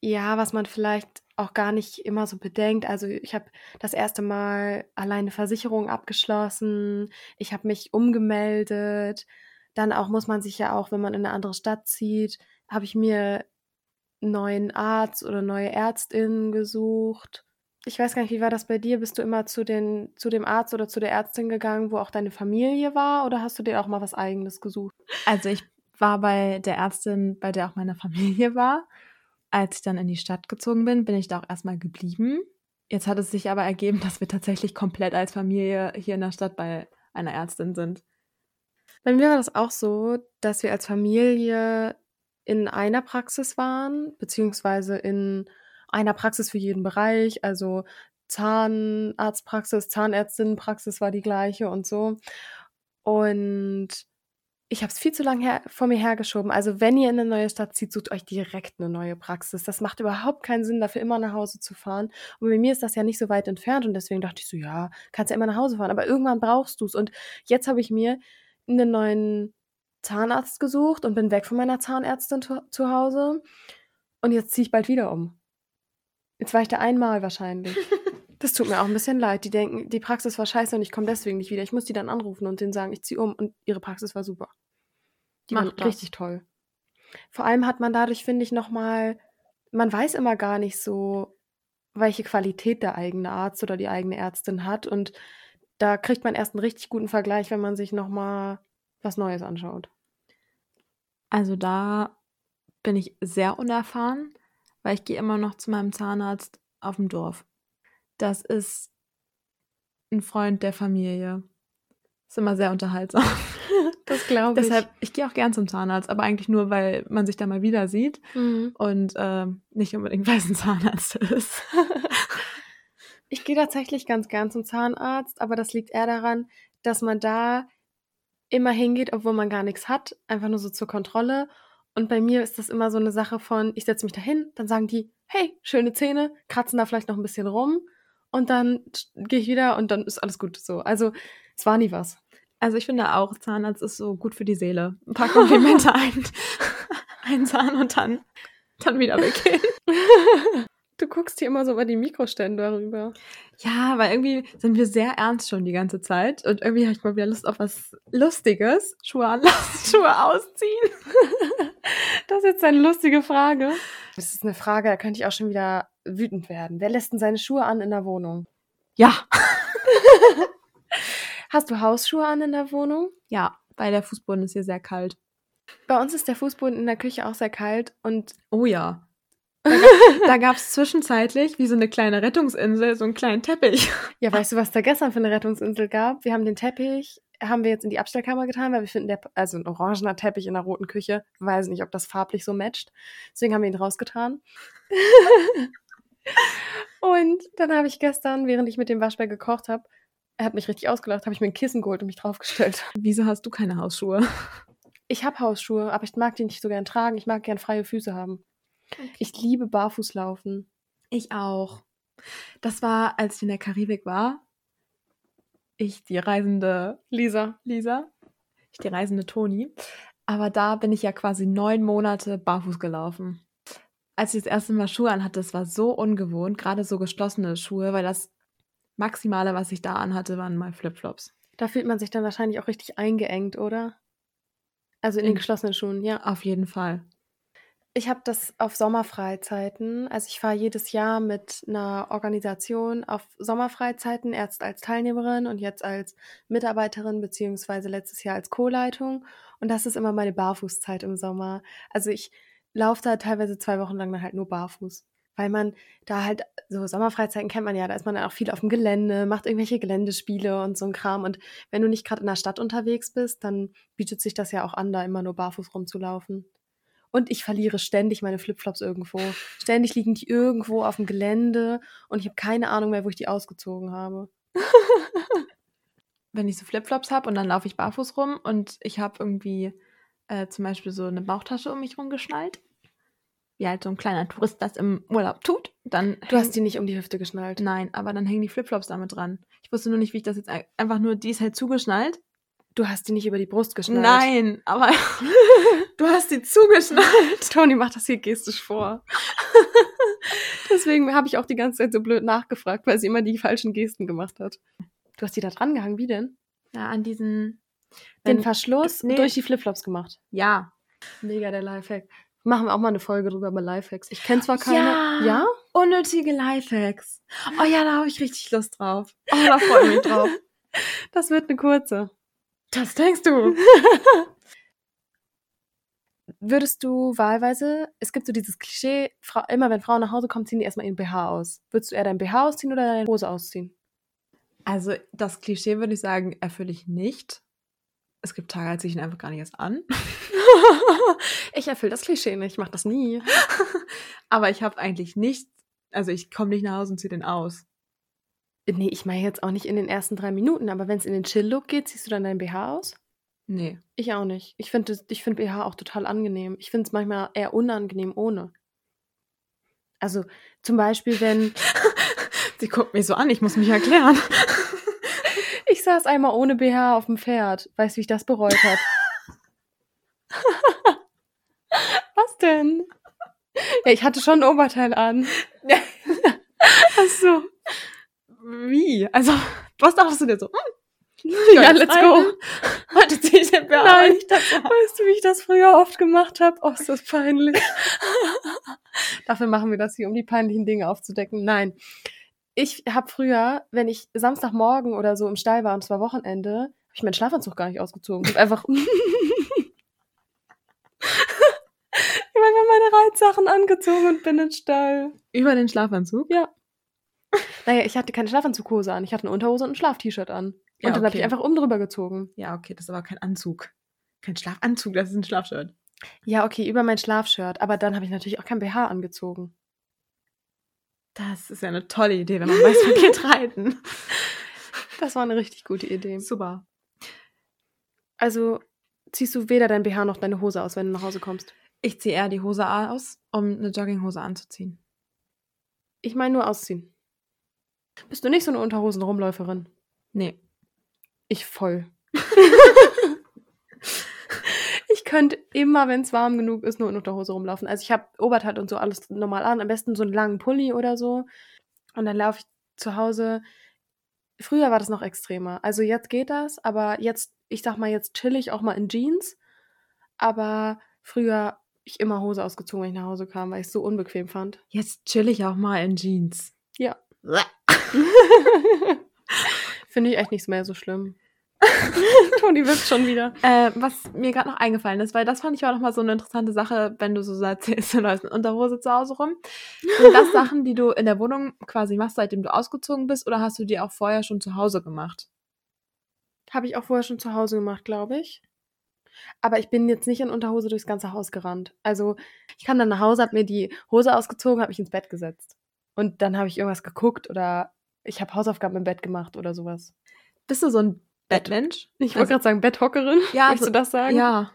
ja, was man vielleicht auch gar nicht immer so bedenkt. Also ich habe das erste Mal alleine Versicherung abgeschlossen, ich habe mich umgemeldet. Dann auch muss man sich ja auch, wenn man in eine andere Stadt zieht, habe ich mir neuen Arzt oder neue Ärztin gesucht. Ich weiß gar nicht, wie war das bei dir? Bist du immer zu, den, zu dem Arzt oder zu der Ärztin gegangen, wo auch deine Familie war, oder hast du dir auch mal was Eigenes gesucht? Also ich war bei der Ärztin, bei der auch meine Familie war. Als ich dann in die Stadt gezogen bin, bin ich da auch erstmal geblieben. Jetzt hat es sich aber ergeben, dass wir tatsächlich komplett als Familie hier in der Stadt bei einer Ärztin sind. Bei mir war das auch so, dass wir als Familie in einer Praxis waren, beziehungsweise in einer Praxis für jeden Bereich. Also Zahnarztpraxis, Zahnärztinnenpraxis war die gleiche und so. Und ich habe es viel zu lange vor mir hergeschoben. Also wenn ihr in eine neue Stadt zieht, sucht euch direkt eine neue Praxis. Das macht überhaupt keinen Sinn, dafür immer nach Hause zu fahren. Und bei mir ist das ja nicht so weit entfernt und deswegen dachte ich so, ja, kannst ja immer nach Hause fahren. Aber irgendwann brauchst du es. Und jetzt habe ich mir einen neuen Zahnarzt gesucht und bin weg von meiner Zahnärztin zu Hause. Und jetzt ziehe ich bald wieder um. Jetzt war ich da einmal wahrscheinlich. Das tut mir auch ein bisschen leid. Die denken, die Praxis war scheiße und ich komme deswegen nicht wieder. Ich muss die dann anrufen und denen sagen, ich ziehe um und ihre Praxis war super. Die Macht war richtig toll. Vor allem hat man dadurch, finde ich, nochmal, man weiß immer gar nicht so, welche Qualität der eigene Arzt oder die eigene Ärztin hat. Und da kriegt man erst einen richtig guten Vergleich, wenn man sich nochmal was Neues anschaut. Also da bin ich sehr unerfahren, weil ich gehe immer noch zu meinem Zahnarzt auf dem Dorf. Das ist ein Freund der Familie. Ist immer sehr unterhaltsam. Das glaube ich. Deshalb, ich gehe auch gern zum Zahnarzt, aber eigentlich nur, weil man sich da mal wieder sieht mhm. und äh, nicht unbedingt, weil es ein Zahnarzt ist. ich gehe tatsächlich ganz gern zum Zahnarzt, aber das liegt eher daran, dass man da immer hingeht, obwohl man gar nichts hat, einfach nur so zur Kontrolle. Und bei mir ist das immer so eine Sache von, ich setze mich da hin, dann sagen die, hey, schöne Zähne, kratzen da vielleicht noch ein bisschen rum und dann gehe ich wieder und dann ist alles gut so. Also es war nie was. Also ich finde auch, Zahnarzt ist so gut für die Seele. Ein paar Komplimente ein, ein Zahn und dann, dann wieder weggehen. Du guckst hier immer so über die Mikrostände rüber. Ja, weil irgendwie sind wir sehr ernst schon die ganze Zeit. Und irgendwie habe ich mal wieder Lust auf was Lustiges. Schuhe anlassen, Schuhe ausziehen. Das ist jetzt eine lustige Frage. Das ist eine Frage, da könnte ich auch schon wieder wütend werden. Wer lässt denn seine Schuhe an in der Wohnung? Ja. Hast du Hausschuhe an in der Wohnung? Ja, weil der Fußboden ist hier sehr kalt. Bei uns ist der Fußboden in der Küche auch sehr kalt und Oh ja. Da gab es zwischenzeitlich wie so eine kleine Rettungsinsel, so einen kleinen Teppich. ja, weißt du, was da gestern für eine Rettungsinsel gab? Wir haben den Teppich, haben wir jetzt in die Abstellkammer getan, weil wir finden, der, also ein orangener Teppich in der roten Küche, weiß nicht, ob das farblich so matcht. Deswegen haben wir ihn rausgetan. und dann habe ich gestern, während ich mit dem Waschbär gekocht habe, er hat mich richtig ausgelacht, habe ich mir ein Kissen geholt und mich draufgestellt. Wieso hast du keine Hausschuhe? Ich habe Hausschuhe, aber ich mag die nicht so gern tragen. Ich mag gern freie Füße haben. Ich liebe Barfußlaufen. Ich auch. Das war, als ich in der Karibik war. Ich, die reisende Lisa. Lisa. Ich, die reisende Toni. Aber da bin ich ja quasi neun Monate barfuß gelaufen. Als ich das erste Mal Schuhe anhatte, das war so ungewohnt, gerade so geschlossene Schuhe, weil das Maximale, was ich da anhatte, waren mal Flipflops. Da fühlt man sich dann wahrscheinlich auch richtig eingeengt, oder? Also in den In- geschlossenen Schuhen, ja. Auf jeden Fall. Ich habe das auf Sommerfreizeiten. Also ich fahre jedes Jahr mit einer Organisation auf Sommerfreizeiten, erst als Teilnehmerin und jetzt als Mitarbeiterin, beziehungsweise letztes Jahr als Co-Leitung. Und das ist immer meine Barfußzeit im Sommer. Also ich laufe da teilweise zwei Wochen lang dann halt nur barfuß. Weil man da halt, so Sommerfreizeiten kennt man ja, da ist man dann auch viel auf dem Gelände, macht irgendwelche Geländespiele und so ein Kram. Und wenn du nicht gerade in der Stadt unterwegs bist, dann bietet sich das ja auch an, da immer nur barfuß rumzulaufen. Und ich verliere ständig meine Flipflops irgendwo. Ständig liegen die irgendwo auf dem Gelände und ich habe keine Ahnung mehr, wo ich die ausgezogen habe. Wenn ich so Flipflops habe und dann laufe ich barfuß rum und ich habe irgendwie äh, zum Beispiel so eine Bauchtasche um mich rumgeschnallt, wie halt so ein kleiner Tourist das im Urlaub tut, dann Du hast die nicht um die Hüfte geschnallt. Nein, aber dann hängen die Flipflops damit dran. Ich wusste nur nicht, wie ich das jetzt ein- einfach nur, die ist halt zugeschnallt. Du hast die nicht über die Brust geschnallt. Nein, aber du hast die zugeschnallt. Toni macht das hier gestisch vor. Deswegen habe ich auch die ganze Zeit so blöd nachgefragt, weil sie immer die falschen Gesten gemacht hat. Du hast die da dran gehangen, wie denn? Ja, an diesen. Den wenn- Verschluss nee. durch die Flipflops gemacht. Ja. Mega der Lifehack. Machen wir auch mal eine Folge drüber über Lifehacks. Ich kenne zwar keine. Ja. Ja? Unnötige Lifehacks. Oh ja, da habe ich richtig Lust drauf. Oh, da freue ich mich drauf. Das wird eine kurze. Das denkst du. Würdest du wahlweise, es gibt so dieses Klischee, immer wenn Frauen nach Hause kommen, ziehen die erstmal ihren BH aus. Würdest du eher dein BH ausziehen oder deine Hose ausziehen? Also, das Klischee würde ich sagen, erfülle ich nicht. Es gibt Tage, als ich ihn einfach gar nicht erst an. ich erfülle das Klischee nicht, ich mache das nie. Aber ich habe eigentlich nicht, also ich komme nicht nach Hause und ziehe den aus. Nee, ich meine jetzt auch nicht in den ersten drei Minuten, aber wenn es in den Chill-Look geht, ziehst du dann dein BH aus? Nee. Ich auch nicht. Ich finde ich find BH auch total angenehm. Ich finde es manchmal eher unangenehm ohne. Also zum Beispiel, wenn Sie guckt mich so an, ich muss mich erklären. Ich saß einmal ohne BH auf dem Pferd. Weißt du, wie ich das bereut habe? Was denn? Ja, ich hatte schon ein Oberteil an. Ach so. Wie? Also, was dachtest du dir so? Hm, Ja, let's go. Heute ziehe ich den BH Nein. Ich dachte, Weißt du, wie ich das früher oft gemacht habe? Oh, ist das peinlich. Dafür machen wir das hier, um die peinlichen Dinge aufzudecken. Nein. Ich habe früher, wenn ich Samstagmorgen oder so im Stall war und es war Wochenende, habe ich meinen Schlafanzug gar nicht ausgezogen. Ich einfach. ich habe einfach meine Reitsachen angezogen und bin in den Stall. Über den Schlafanzug? Ja. Naja, ich hatte keine Schlafanzughose an. Ich hatte eine Unterhose und ein Schlaf-T-Shirt an. Und Ja, dann habe okay. ich einfach oben drüber gezogen. Ja, okay, das ist aber kein Anzug. Kein Schlafanzug, das ist ein Schlafshirt. Ja, okay, über mein Schlafshirt. Aber dann habe ich natürlich auch kein BH angezogen. Das ist ja eine tolle Idee, wenn man weiß, man geht reiten. Das war eine richtig gute Idee. Super. Also ziehst du weder dein BH noch deine Hose aus, wenn du nach Hause kommst. Ich ziehe eher die Hose aus, um eine Jogginghose anzuziehen. Ich meine nur ausziehen. Bist du nicht so eine Unterhosen-Rumläuferin? Nee. Ich voll. könnte immer, wenn es warm genug ist, nur in Unterhose rumlaufen. Also ich habe Oberteil und so alles normal an. Am besten so einen langen Pulli oder so. Und dann laufe ich zu Hause. Früher war das noch extremer. Also jetzt geht das, aber jetzt, ich sag mal, jetzt chill ich auch mal in Jeans. Aber früher ich immer Hose ausgezogen, wenn ich nach Hause kam, weil ich es so unbequem fand. Jetzt chill ich auch mal in Jeans. Ja. Finde ich echt nicht mehr so schlimm. Toni wisst schon wieder. Äh, was mir gerade noch eingefallen ist, weil das fand ich auch noch mal so eine interessante Sache, wenn du so erzählst, du läufst in Unterhose zu Hause rum. Sind das Sachen, die du in der Wohnung quasi machst, seitdem du ausgezogen bist, oder hast du die auch vorher schon zu Hause gemacht? Habe ich auch vorher schon zu Hause gemacht, glaube ich. Aber ich bin jetzt nicht in Unterhose durchs ganze Haus gerannt. Also ich kam dann nach Hause, habe mir die Hose ausgezogen, habe mich ins Bett gesetzt. Und dann habe ich irgendwas geguckt oder ich habe Hausaufgaben im Bett gemacht oder sowas. Bist du so ein Bettmensch? Ich wollte gerade sagen Betthockerin. Ja, so- du das sagen? Ja.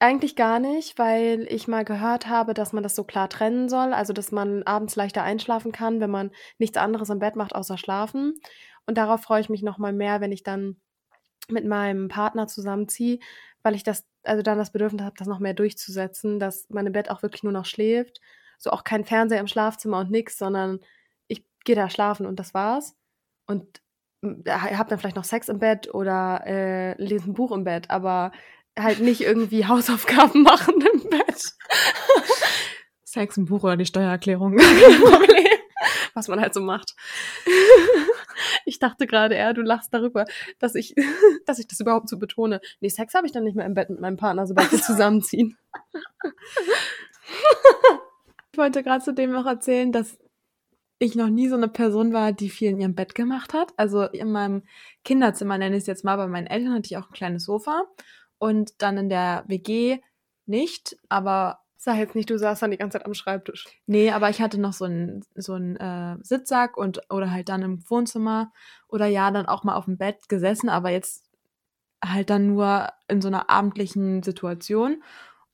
Eigentlich gar nicht, weil ich mal gehört habe, dass man das so klar trennen soll. Also, dass man abends leichter einschlafen kann, wenn man nichts anderes im Bett macht, außer schlafen. Und darauf freue ich mich nochmal mehr, wenn ich dann mit meinem Partner zusammenziehe, weil ich das, also dann das Bedürfnis habe, das noch mehr durchzusetzen, dass mein im Bett auch wirklich nur noch schläft. So auch kein Fernseher im Schlafzimmer und nix, sondern ich gehe da schlafen und das war's. Und habe dann vielleicht noch Sex im Bett oder äh, lese ein Buch im Bett, aber halt nicht irgendwie Hausaufgaben machen im Bett. Sex im Buch oder die Steuererklärung. Was man halt so macht. Ich dachte gerade eher, du lachst darüber, dass ich, dass ich das überhaupt so betone. Nee, Sex habe ich dann nicht mehr im Bett mit meinem Partner, sobald wir zusammenziehen. Ich wollte gerade zu dem noch erzählen, dass ich noch nie so eine Person war, die viel in ihrem Bett gemacht hat. Also in meinem Kinderzimmer, nenne ich es jetzt mal, bei meinen Eltern hatte ich auch ein kleines Sofa. Und dann in der WG nicht, aber Sag jetzt nicht, du saßt dann die ganze Zeit am Schreibtisch. nee, aber ich hatte noch so einen so einen, äh, Sitzsack und oder halt dann im Wohnzimmer oder ja, dann auch mal auf dem Bett gesessen, aber jetzt halt dann nur in so einer abendlichen Situation.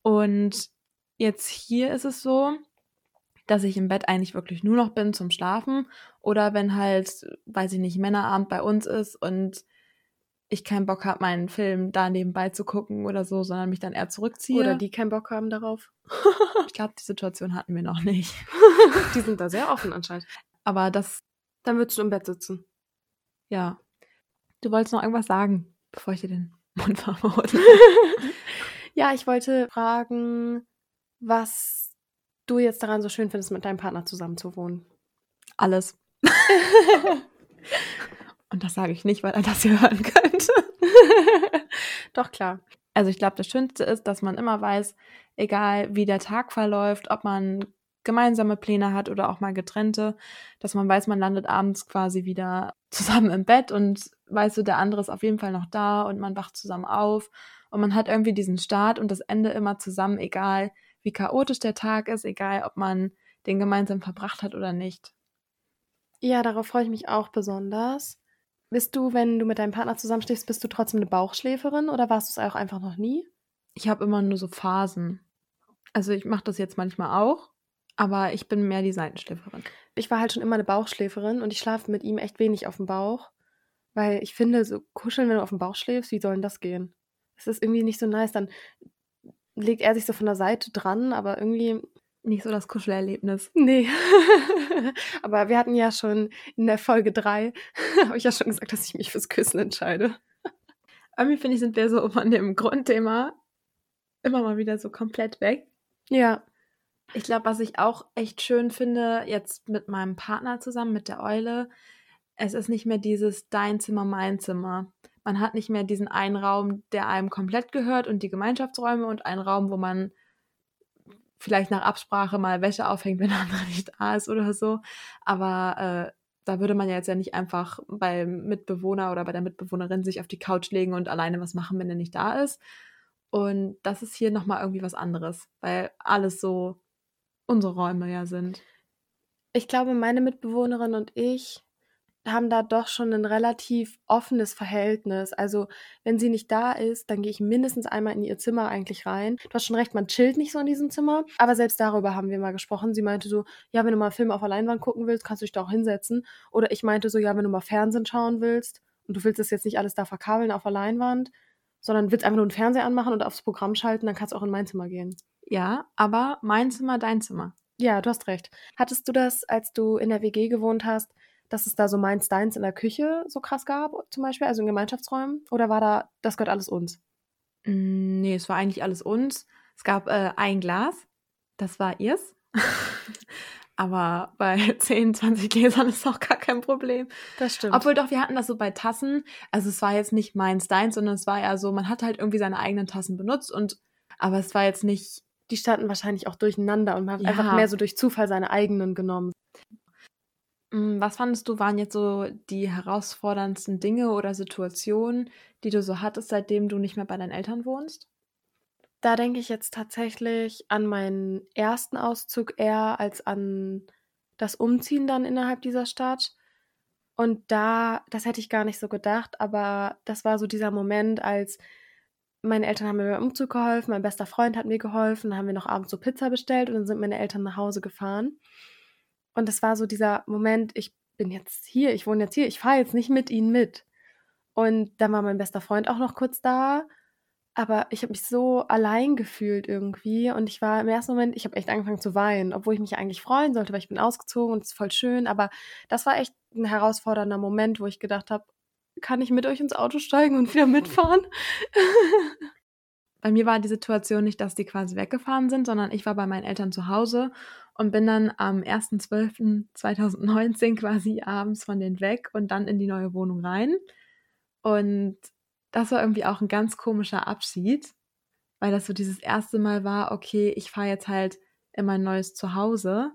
Und jetzt hier ist es so, dass ich im Bett eigentlich wirklich nur noch bin zum Schlafen oder wenn halt, weiß ich nicht, Männerabend bei uns ist und ich keinen Bock habe, meinen Film da nebenbei zu gucken oder so, sondern mich dann eher zurückziehe. Oder die keinen Bock haben darauf. Ich glaube, die Situation hatten wir noch nicht. Die sind da sehr offen anscheinend. Aber das, Dann würdest du im Bett sitzen. ja. Du wolltest noch irgendwas sagen, bevor ich dir den Mund verhaue. Ja, ich wollte fragen, was du jetzt daran so schön findest, mit deinem Partner zusammen zu wohnen. Alles. Und das sage ich nicht, weil er das hier hören könnte. Doch, klar. Also ich glaube, das Schönste ist, dass man immer weiß, egal wie der Tag verläuft, ob man gemeinsame Pläne hat oder auch mal getrennte, dass man weiß, man landet abends quasi wieder zusammen im Bett und weiß so, der andere ist auf jeden Fall noch da und man wacht zusammen auf und man hat irgendwie diesen Start und das Ende immer zusammen, egal wie chaotisch der Tag ist, egal ob man den gemeinsam verbracht hat oder nicht. Ja, darauf freue ich mich auch besonders. Bist du, wenn du mit deinem Partner zusammenstehst, bist du trotzdem eine Bauchschläferin oder warst du es auch einfach noch nie? Ich habe immer nur so Phasen. Also ich mache das jetzt manchmal auch, aber ich bin mehr die Seitenschläferin. Ich war halt schon immer eine Bauchschläferin und ich schlafe mit ihm echt wenig auf dem Bauch, weil ich finde, so kuscheln, wenn du auf dem Bauch schläfst, wie soll denn das gehen? Das ist irgendwie nicht so nice. Dann legt er sich so von der Seite dran, aber irgendwie Nicht so das Kuschelerlebnis. Nee. Aber wir hatten ja schon in der Folge 3, habe ich ja schon gesagt, dass ich mich fürs Küssen entscheide. Irgendwie finde ich, sind wir so von dem Grundthema immer mal wieder so komplett weg. Ja. Ich glaube, was ich auch echt schön finde, jetzt mit meinem Partner zusammen, mit der Eule, es ist nicht mehr dieses dein Zimmer, mein Zimmer. Man hat nicht mehr diesen einen Raum, der einem komplett gehört und die Gemeinschaftsräume und einen Raum, wo man vielleicht nach Absprache mal Wäsche aufhängt, wenn der andere nicht da ist oder so. Aber äh, da würde man ja jetzt ja nicht einfach beim Mitbewohner oder bei der Mitbewohnerin sich auf die Couch legen und alleine was machen, wenn er nicht da ist. Und das ist hier nochmal irgendwie was anderes, weil alles so unsere Räume ja sind. Ich glaube, meine Mitbewohnerin und ich haben da doch schon ein relativ offenes Verhältnis. Also, wenn sie nicht da ist, dann gehe ich mindestens einmal in ihr Zimmer eigentlich rein. Du hast schon recht, man chillt nicht so in diesem Zimmer. Aber selbst darüber haben wir mal gesprochen. Sie meinte so, ja, wenn du mal Film auf der Leinwand gucken willst, kannst du dich da auch hinsetzen. Oder ich meinte so, ja, wenn du mal Fernsehen schauen willst und du willst das jetzt nicht alles da verkabeln auf der Leinwand, sondern willst einfach nur einen Fernseher anmachen und aufs Programm schalten, dann kannst du auch in mein Zimmer gehen. Ja, aber mein Zimmer, dein Zimmer. Ja, du hast recht. Hattest du das, als du in der WG gewohnt hast, dass es da so meins deins in der Küche so krass gab, zum Beispiel, also in Gemeinschaftsräumen? Oder war da, das gehört alles uns? Mm, Nee, es war eigentlich alles uns. Es gab äh, ein Glas, das war ihrs. Aber bei 10, 20 Gläsern ist auch gar kein Problem. Das stimmt. Obwohl doch, wir hatten das so bei Tassen. Also es war jetzt nicht meins, deins, sondern es war ja so, man hat halt irgendwie seine eigenen Tassen benutzt und aber es war jetzt nicht. die standen wahrscheinlich auch durcheinander und man hat Ja. einfach mehr so durch Zufall seine eigenen genommen. Mm, Was fandest du, waren jetzt so die herausforderndsten Dinge oder Situationen, die du so hattest, seitdem du nicht mehr bei deinen Eltern wohnst? Da denke ich jetzt tatsächlich an meinen ersten Auszug eher als an das Umziehen dann innerhalb dieser Stadt. Und da, das hätte ich gar nicht so gedacht, aber das war so dieser Moment, als meine Eltern haben mir beim Umzug geholfen, mein bester Freund hat mir geholfen, dann haben wir noch abends so Pizza bestellt und dann sind meine Eltern nach Hause gefahren. Und das war so dieser Moment, ich bin jetzt hier, ich wohne jetzt hier, ich fahre jetzt nicht mit ihnen mit. Und dann war mein bester Freund auch noch kurz da, aber ich habe mich so allein gefühlt irgendwie und ich war im ersten Moment, ich habe echt angefangen zu weinen, obwohl ich mich eigentlich freuen sollte, weil ich bin ausgezogen und es ist voll schön, aber das war echt ein herausfordernder Moment, wo ich gedacht habe, kann ich mit euch ins Auto steigen und wieder mitfahren? Bei mir war die Situation nicht, dass die quasi weggefahren sind, sondern ich war bei meinen Eltern zu Hause und bin dann am 1.12.2019 quasi abends von denen weg und dann in die neue Wohnung rein. Und das war irgendwie auch ein ganz komischer Abschied, weil das so dieses erste Mal war, okay, ich fahre jetzt halt in mein neues Zuhause.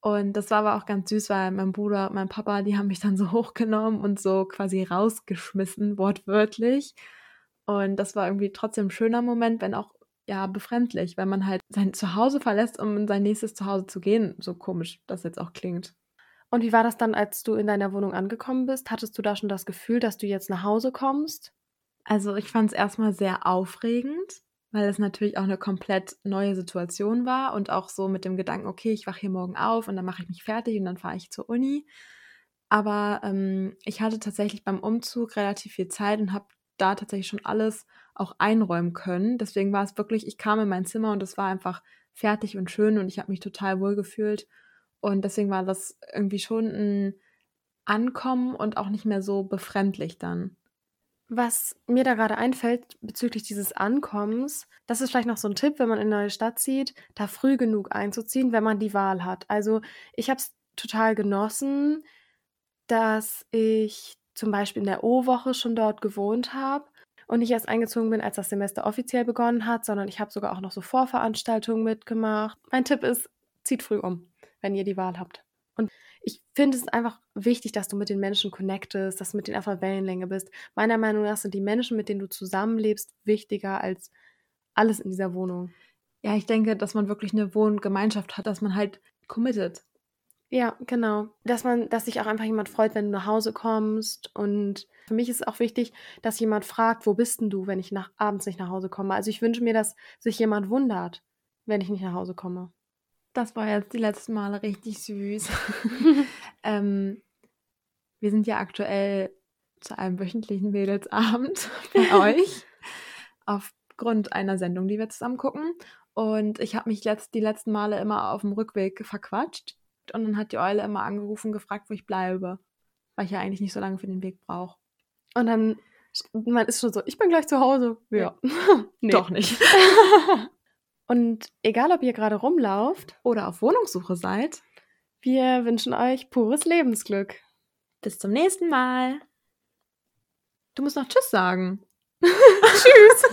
Und das war aber auch ganz süß, weil mein Bruder und mein Papa, die haben mich dann so hochgenommen und so quasi rausgeschmissen, wortwörtlich. Und das war irgendwie trotzdem ein schöner Moment, wenn auch ja befremdlich, weil man halt sein Zuhause verlässt, um in sein nächstes Zuhause zu gehen. So komisch das jetzt auch klingt. Und wie war das dann, als du in deiner Wohnung angekommen bist? Hattest du da schon das Gefühl, dass du jetzt nach Hause kommst? Also ich fand es erstmal sehr aufregend, weil es natürlich auch eine komplett neue Situation war und auch so mit dem Gedanken, okay, ich wache hier morgen auf und dann mache ich mich fertig und dann fahre ich zur Uni. Aber ähm, ich hatte tatsächlich beim Umzug relativ viel Zeit und habe da tatsächlich schon alles auch einräumen können. Deswegen war es wirklich, ich kam in mein Zimmer und es war einfach fertig und schön und ich habe mich total wohl gefühlt. Und deswegen war das irgendwie schon ein Ankommen und auch nicht mehr so befremdlich dann. Was mir da gerade einfällt bezüglich dieses Ankommens, das ist vielleicht noch so ein Tipp, wenn man in eine neue Stadt zieht, da früh genug einzuziehen, wenn man die Wahl hat. Also ich habe es total genossen, dass ich zum Beispiel in der O-Woche schon dort gewohnt habe und nicht erst eingezogen bin, als das Semester offiziell begonnen hat, sondern ich habe sogar auch noch so Vorveranstaltungen mitgemacht. Mein Tipp ist, zieht früh um, wenn ihr die Wahl habt. Und ich finde es einfach wichtig, dass du mit den Menschen connectest, dass du mit denen einer Wellenlänge bist. Meiner Meinung nach sind die Menschen, mit denen du zusammenlebst, wichtiger als alles in dieser Wohnung. Ja, ich denke, dass man wirklich eine Wohngemeinschaft hat, dass man halt committed. Ja, genau. Dass man, dass sich auch einfach jemand freut, wenn du nach Hause kommst. Und für mich ist es auch wichtig, dass jemand fragt, wo bist denn du, wenn ich nach, abends nicht nach Hause komme. Also ich wünsche mir, dass sich jemand wundert, wenn ich nicht nach Hause komme. Das war jetzt die letzten Male richtig süß. ähm, wir sind ja aktuell zu einem wöchentlichen Mädelsabend bei euch. Aufgrund einer Sendung, die wir zusammen gucken. Und ich habe mich letzt, die letzten Male immer auf dem Rückweg verquatscht. Und dann hat die Eule immer angerufen und gefragt, wo ich bleibe. Weil ich ja eigentlich nicht so lange für den Weg brauche. Und dann, man ist schon so, ich bin gleich zu Hause. Ja. Nee. Doch nicht. Und egal, ob ihr gerade rumlauft, Oder auf Wohnungssuche seid. wir wünschen euch pures Lebensglück. Bis zum nächsten Mal. Du musst noch Tschüss sagen. Tschüss.